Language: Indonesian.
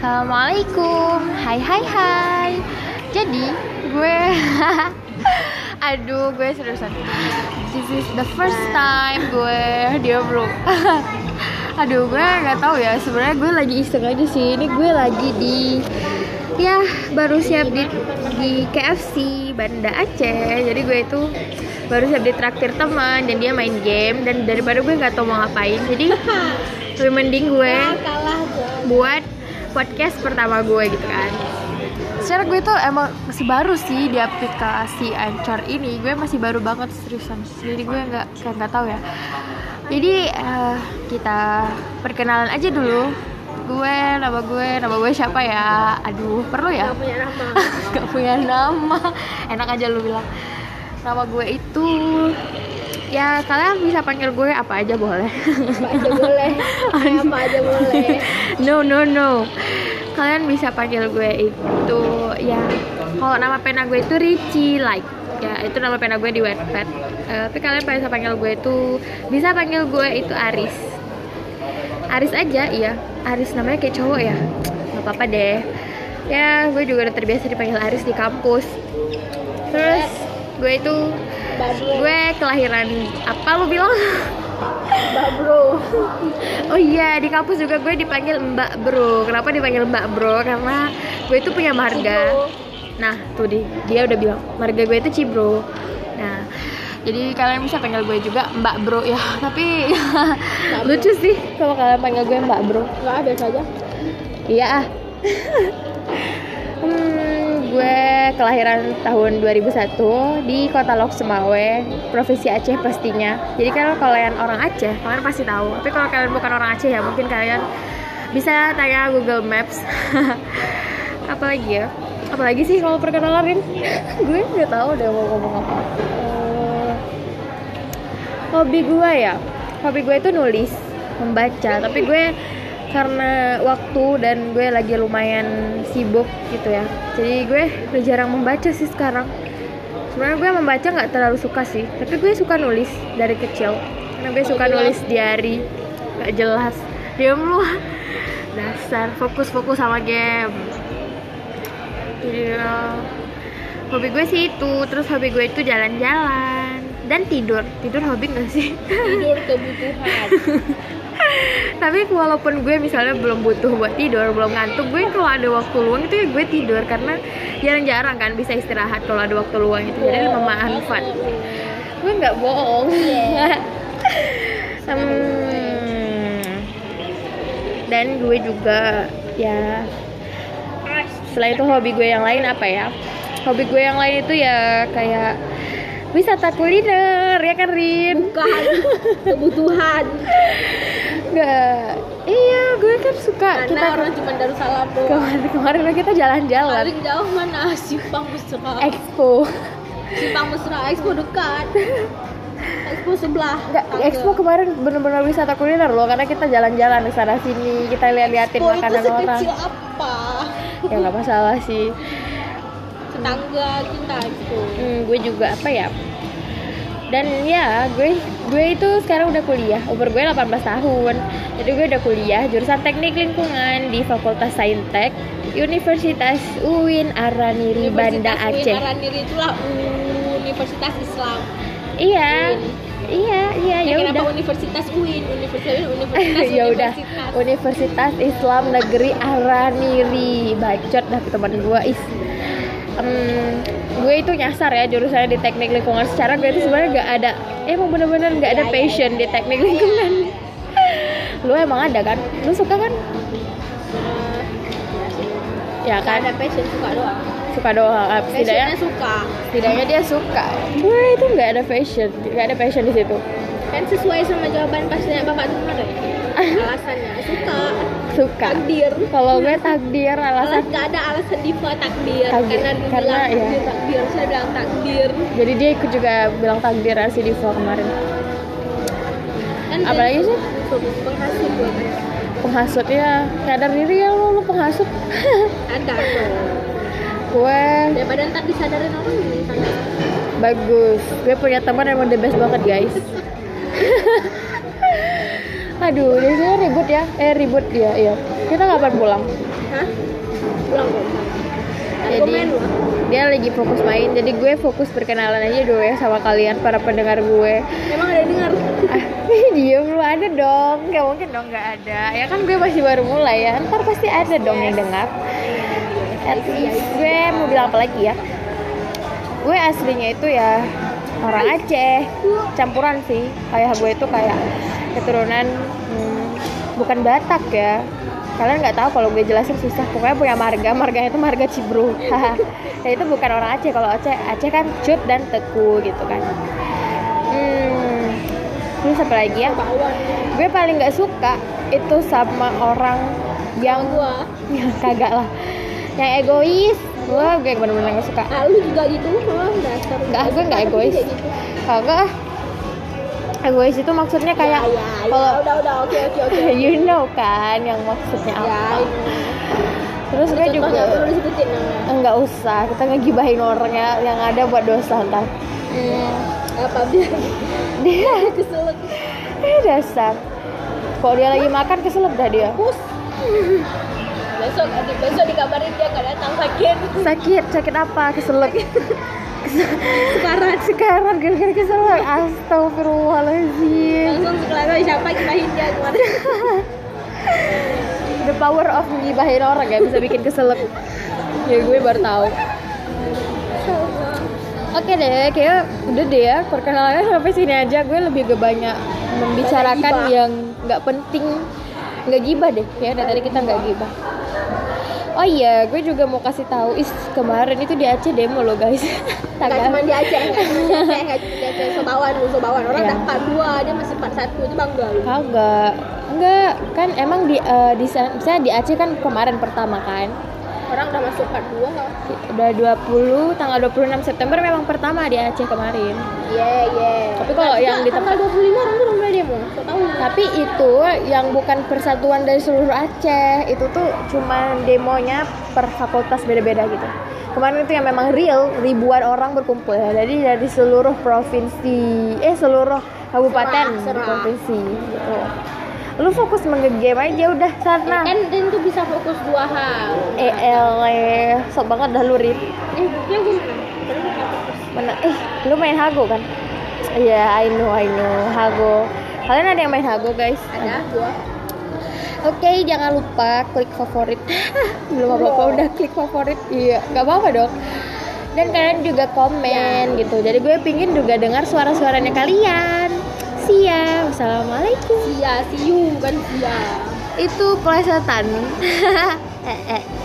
Assalamualaikum. Hai hai hai. Jadi gue Aduh gue seriusan. This is the first time gue Dia bro Aduh gue gak tahu ya. Sebenarnya gue lagi iseng aja sih. Ini gue lagi di Ya baru siap di, di KFC Banda Aceh. Jadi gue itu baru siap di traktir teman dan dia main game dan daripada gue nggak tahu mau ngapain. Jadi lebih mending gue buat podcast pertama gue gitu kan. Secara gue tuh emang masih baru sih di aplikasi Anchor ini. Gue masih baru banget seriusan. Jadi gue nggak kayak nggak tahu ya. Jadi uh, kita perkenalan aja dulu. Gue nama gue nama gue siapa ya? Aduh perlu ya? Gak punya nama. Gak punya nama. Enak aja lu bilang. Nama gue itu ya kalian bisa panggil gue apa aja boleh. Apa aja boleh. Apa aja boleh. No no no. Kalian bisa panggil gue itu ya kalau nama pena gue itu Richie like. Ya itu nama pena gue di Wattpad. Eh, tapi kalian bisa panggil gue itu bisa panggil gue itu Aris. Aris aja iya. Aris namanya kayak cowok ya. Nggak apa-apa deh. Ya gue juga udah terbiasa dipanggil Aris di kampus. Terus gue itu Babro gue kelahiran apa lu bilang Babro Oh iya di kampus juga gue dipanggil Mbak Bro. Kenapa dipanggil Mbak Bro? Karena gue itu punya marga. Nah tuh di dia udah bilang marga gue itu Cibro. Nah jadi kalian bisa panggil gue juga Mbak Bro ya. Tapi lucu sih kalau kalian panggil gue Mbak Bro. Gak ada saja Iya ah. Hmm, gue kelahiran tahun 2001 di Kota Lok Semawe, Provinsi Aceh pastinya. Jadi kalau kalian orang Aceh, kalian pasti tahu. Tapi kalau kalian bukan orang Aceh ya, mungkin kalian bisa tanya Google Maps. Apalagi ya? Apalagi sih kalau perkenalan gue nggak tahu deh mau ngomong apa. Eh, hobi gue ya, hobi gue itu nulis, membaca. Tapi gue karena waktu dan gue lagi lumayan sibuk gitu ya. Jadi gue udah jarang membaca sih sekarang. Sebenarnya gue membaca nggak terlalu suka sih tapi gue suka nulis dari kecil. Karena gue suka nulis diary. Nggak jelas. Diam lu. Dasar fokus-fokus sama game. Iya hobi gue sih itu terus hobi gue itu jalan-jalan dan tidur. Tidur hobi gak sih? Tidur kebutuhan tapi walaupun gue misalnya belum butuh buat tidur belum ngantuk gue kalau ada waktu luang itu ya gue tidur karena jarang-jarang kan bisa istirahat kalau ada waktu luang itu. Jadi bermanfaat gue nggak bohong. Hmm, dan gue juga ya selain itu hobi gue yang lain apa ya? Hobi gue yang lain itu ya kayak wisata kuliner ya kan Rin? Bukan. Kebutuhan Nggak, iya gue kan suka Karena kita orang cuma Darussalam doang. Kemarin kemarin kita jalan-jalan. Paling jauh mana? Simpang Mesra. Expo. Simpang Mesra Expo dekat. Expo sebelah. Enggak, expo kemarin bener-bener wisata kuliner loh karena kita jalan-jalan ke sana sini kita lihat-lihatin Expo itu makanan orang. sekecil apa? ya nggak masalah sih. Tetangga kita Expo. Hmm, gue juga apa ya dan ya gue gue itu sekarang udah kuliah. Umur gue 18 tahun. Jadi gue udah kuliah jurusan teknik lingkungan di Fakultas Saintek Universitas UIN Araniri Banda Universitas Aceh. UIN Araniri itulah Universitas Islam. Iya iya iya ya Ya, kenapa udah. Universitas UIN? Universitas UIN, Universitas ya udah. Universitas. Islam Negeri Araniri bacot dah teman gue is Em, gue itu nyasar ya jurusannya di teknik lingkungan secara gue itu sebenarnya gak ada emang bener-bener gak ada Ya, ya, passion di teknik lingkungan lu emang ada kan lu suka kan ya kan ada passion suka doang. suka doang Ah, setidaknya suka. setidaknya dia suka gue itu nggak ada passion nggak ada passion di situ Kan sesuai sama jawaban pas nanya bapak tuh kemarin. Alasannya suka. Suka Takdir. kalau gue takdir alasan Alas gak ada alasan diva takdir, Takdir. karena dia Karena, bilang ya. takdir. Saya bilang takdir. jadi dia ikut juga bilang takdir si Diva kemarin Kan apalagi sih penghasil gue kan. penghasut ya sadar diri ya lu, lu penghasut Ada gue Daripada ntar disadarin orang bagus gue punya teman yang the best banget guys aduh dia sini ribut ya. Eh ribut ya iya. Kita kapan pulang? Hah? Pulang kok. Jadi- Aku main loh. dia lagi fokus main. Jadi gue fokus perkenalan aja dulu ya sama kalian para pendengar gue. Emang ada dengar? ah diem lu ada dong. Nggak mungkin dong nggak ada. Ya kan gue masih baru mulai ya. Ntar pasti ada dong yang dengar. At least gue mau bilang apa lagi ya? Gue aslinya itu ya orang Aceh. Campuran sih. Ayah gue itu kayak keturunan hmm, bukan Batak ya. Kalian nggak tahu kalau gue jelasin susah. Pokoknya punya marga. Marganya itu marga Cibru. Nah itu bukan orang Aceh. Kalau Aceh Aceh kan cut dan teku gitu kan. Hmm terus apa lagi ya? Gue paling nggak suka itu sama orang yang Gua. ya kagak lah. Yang egois gue gue bener-bener gak suka Ah, lu juga gitu? Oh, dasar. Nggak, gue nggak egois. gitu. kagak ah. egois itu maksudnya kayak ya, ya, ya, kalau udah udah oke oke oke. you know kan yang maksudnya Ya, apa ini. terus gue juga namanya. enggak usah kita ngegibahin orang ya yang ada buat dosa ntar hmm, Apa biar dia keselak. eh dasar kok dia lagi makan keselak dah dia Pus. Besok besok dikabarin dia nggak datang sakit. Sakit sakit apa? Keselak. Sekarang. Sekarang gara-gara keselak. Astagfirullahaladzim. Langsung sekarang siapa gibahin dia? Kemarin. the power of ngibahin orang ya bisa bikin keselak. Ya gue baru tahu. Oke deh, kayak udah deh ya perkenalannya sampai sini aja. Gue lebih ke banyak membicarakan yang nggak penting, nggak gibah deh. Ya dari tadi kita nggak gibah. Oh iya, gue juga mau kasih tahu is kemarin itu di Aceh demo loh guys. Tanggal cuma di Aceh, nggak cuma di Aceh. Sobawan, sobawan. Orang udah part 2, dia masih part 1. Itu bangga lu. kagak, enggak kan emang di eh, di sana- misalnya di Aceh kan kemarin pertama kan. Orang udah masuk part 2 Udah 20 tanggal 26 September memang pertama di Aceh kemarin. Iya, iya. Tapi kalau yang di tanggal 25 orang tuh udah mulai demo. So tahu. Tapi itu yang bukan persatuan dari seluruh Aceh, itu tuh cuma demonya per fakultas beda-beda gitu. Kemarin itu yang memang real, ribuan orang berkumpul ya. Jadi dari seluruh provinsi, eh seluruh kabupaten Serah, serah. provinsi gitu. Lu fokus nge-game aja udah sana. Kan dan tuh bisa fokus dua hal. Eh, eh, sok banget dah lu Rit. Eh, yang gue mana? Eh, lu main Hago kan? Iya, I know, I know. Hago. Kalian ada yang main Hago, guys? Ada gua. Oke, jangan lupa klik favorit. Belum apa-apa udah klik favorit. Iya, nggak apa-apa dong. Dan kalian juga komen gitu. Jadi gue pingin juga dengar suara-suaranya kalian. See ya. Wassalamualaikum. Sia, see you bukan sia. Itu plesetan. eh, eh.